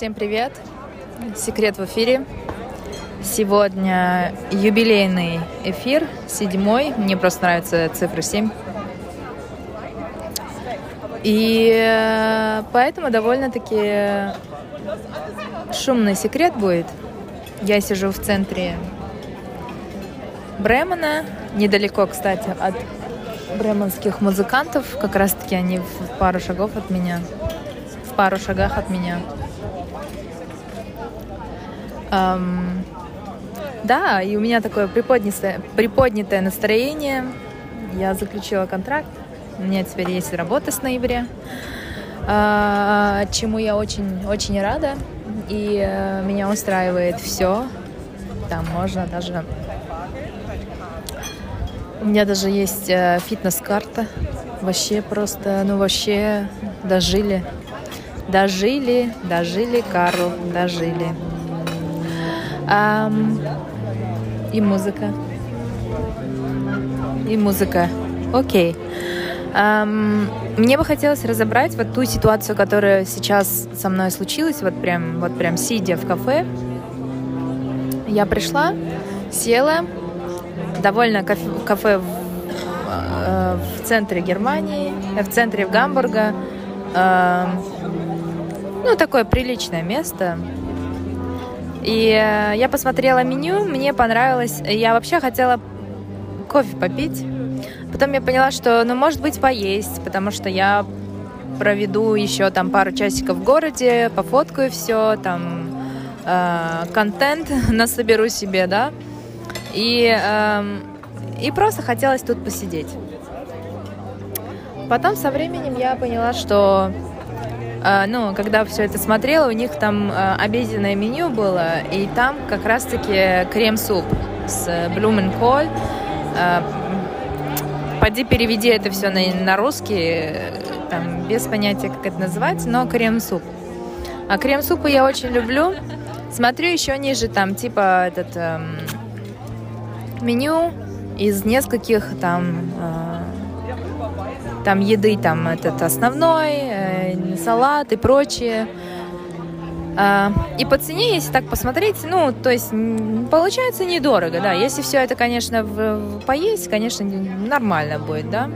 Всем привет! Секрет в эфире. Сегодня юбилейный эфир, седьмой. Мне просто нравится цифра семь. И э, поэтому довольно-таки шумный секрет будет. Я сижу в центре Бремена, недалеко, кстати, от бременских музыкантов. Как раз-таки они в пару шагов от меня. В пару шагах от меня. Um, да, и у меня такое приподнятое, приподнятое настроение. Я заключила контракт. У меня теперь есть работа с ноября, uh, чему я очень-очень рада. И uh, меня устраивает все. Там можно даже... У меня даже есть uh, фитнес-карта. Вообще просто, ну вообще дожили. Дожили, дожили, Карл, дожили. Um, и музыка. И музыка. Окей. Um, мне бы хотелось разобрать вот ту ситуацию, которая сейчас со мной случилась, вот прям, вот прям сидя в кафе. Я пришла, села, довольно кафе, кафе в, э, в центре Германии, в центре Гамбурга. Э, ну, такое приличное место, и э, я посмотрела меню, мне понравилось. Я вообще хотела кофе попить. Потом я поняла, что, ну, может быть, поесть, потому что я проведу еще там пару часиков в городе, пофоткаю все, там э, контент насоберу себе, да. И, э, и просто хотелось тут посидеть. Потом со временем я поняла, что ну, когда все это смотрела, у них там а, обеденное меню было, и там как раз-таки крем-суп с блюменколь. А, поди переведи это все на, на русский, там, без понятия, как это называется, но крем-суп. А крем-супы я очень люблю. Смотрю еще ниже, там, типа, этот эм, меню из нескольких там там еды, там этот основной, э, салат и прочее. А, и по цене, если так посмотреть, ну, то есть получается недорого, да. Если все это, конечно, в, в поесть, конечно, нормально будет, да.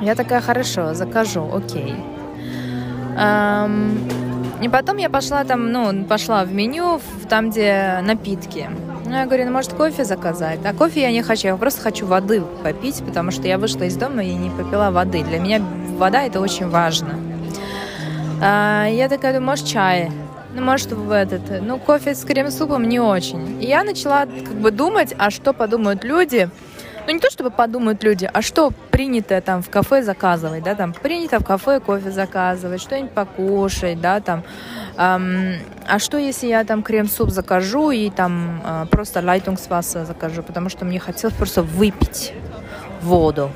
Я такая, хорошо, закажу, окей. И потом я пошла там, ну, пошла в меню, там, где напитки. Ну, я говорю, ну, может, кофе заказать? А кофе я не хочу, я просто хочу воды попить, потому что я вышла из дома и не попила воды. Для меня вода это очень важно. А, я такая, думаю, может, чай? Ну, может, в этот, ну, кофе с крем-супом не очень. И я начала как бы думать, а что подумают люди, ну, не то чтобы подумают люди, а что принято там в кафе заказывать, да, там принято в кафе кофе заказывать, что-нибудь покушать, да, там, эм, а что если я там крем-суп закажу и там э, просто лайтунгсвасса закажу, потому что мне хотелось просто выпить воду.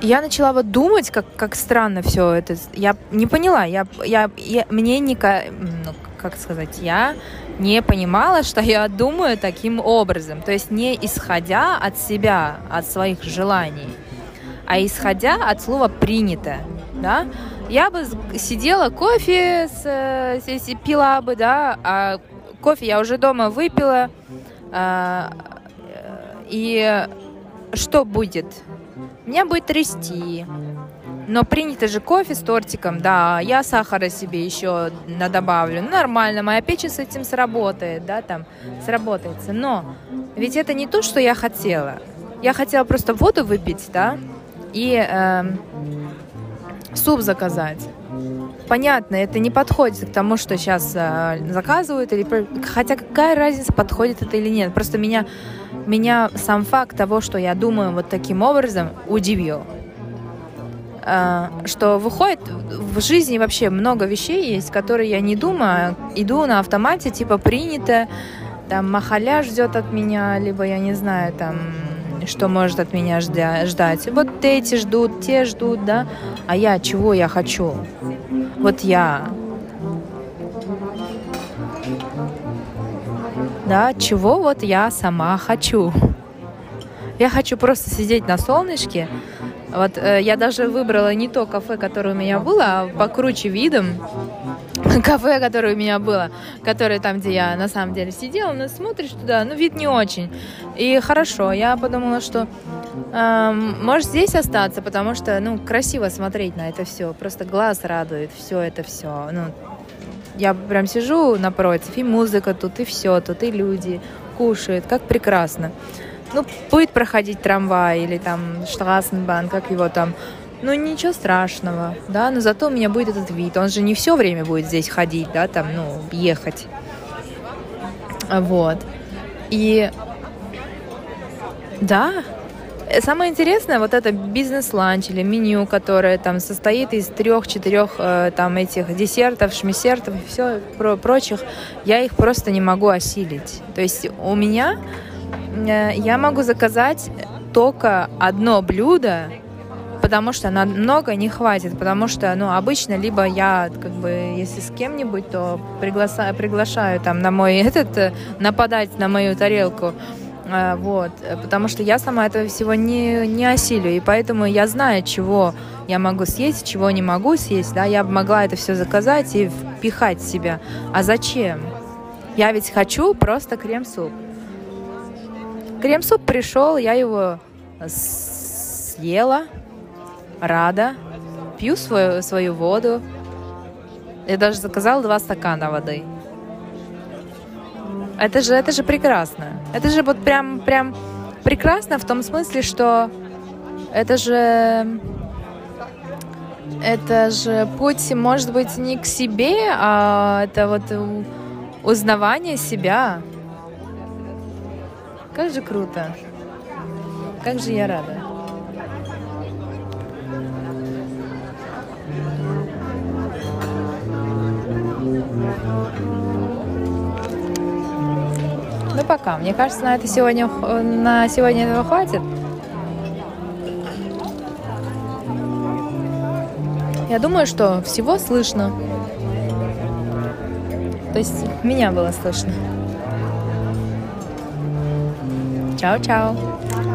Я начала вот думать, как, как странно все это. Я не поняла, я, я, я мне не, ну, как сказать, я не понимала, что я думаю таким образом. То есть не исходя от себя, от своих желаний, а исходя от слова «принято». Да? Я бы сидела кофе, с, с, пила бы, да, а кофе я уже дома выпила, а, и что будет? Меня будет трясти, но принято же кофе с тортиком, да, я сахара себе еще надобавлю. Ну, нормально, моя печень с этим сработает, да, там, сработается. Но ведь это не то, что я хотела. Я хотела просто воду выпить, да, и э, суп заказать. Понятно, это не подходит к тому, что сейчас э, заказывают, или хотя какая разница, подходит это или нет. Просто меня, меня сам факт того, что я думаю вот таким образом, удивил. А, что выходит в жизни вообще много вещей есть, которые я не думаю, иду на автомате, типа принято, там махаля ждет от меня, либо я не знаю, там что может от меня ждать. Вот эти ждут, те ждут, да, а я чего я хочу? Вот я. Да, чего вот я сама хочу? Я хочу просто сидеть на солнышке, вот э, я даже выбрала не то кафе, которое у меня было, а покруче видом. кафе, которое у меня было, которое там, где я на самом деле сидела, но смотришь туда, ну, вид не очень. И хорошо, я подумала, что э, можешь здесь остаться, потому что, ну, красиво смотреть на это все, просто глаз радует, все это все. Ну, я прям сижу напротив, и музыка тут, и все тут, и люди кушают, как прекрасно. Ну, будет проходить трамвай или там Штрасенбан, как его там, ну, ничего страшного, да, но зато у меня будет этот вид. Он же не все время будет здесь ходить, да, там, ну, ехать. Вот. И да, самое интересное, вот это бизнес-ланч или меню, которое там состоит из трех-четырех э, там этих десертов, шмесертов и все про прочих, я их просто не могу осилить. То есть у меня я могу заказать только одно блюдо, потому что на много не хватит, потому что, ну, обычно либо я, как бы, если с кем-нибудь, то приглашаю, приглашаю там на мой этот, э, нападать на мою тарелку, а, вот, потому что я сама этого всего не, не осилю, и поэтому я знаю, чего я могу съесть, чего не могу съесть, да, я могла это все заказать и впихать в себя. А зачем? Я ведь хочу просто крем-суп. Крем-суп пришел, я его съела, рада, пью свою, свою воду. Я даже заказала два стакана воды. Это же, это же прекрасно. Это же вот прям, прям прекрасно в том смысле, что это же это же путь, может быть, не к себе, а это вот узнавание себя. Как же круто. Как же я рада. Ну пока. Мне кажется, на это сегодня на сегодня этого хватит. Я думаю, что всего слышно. То есть меня было слышно. Chao, chao.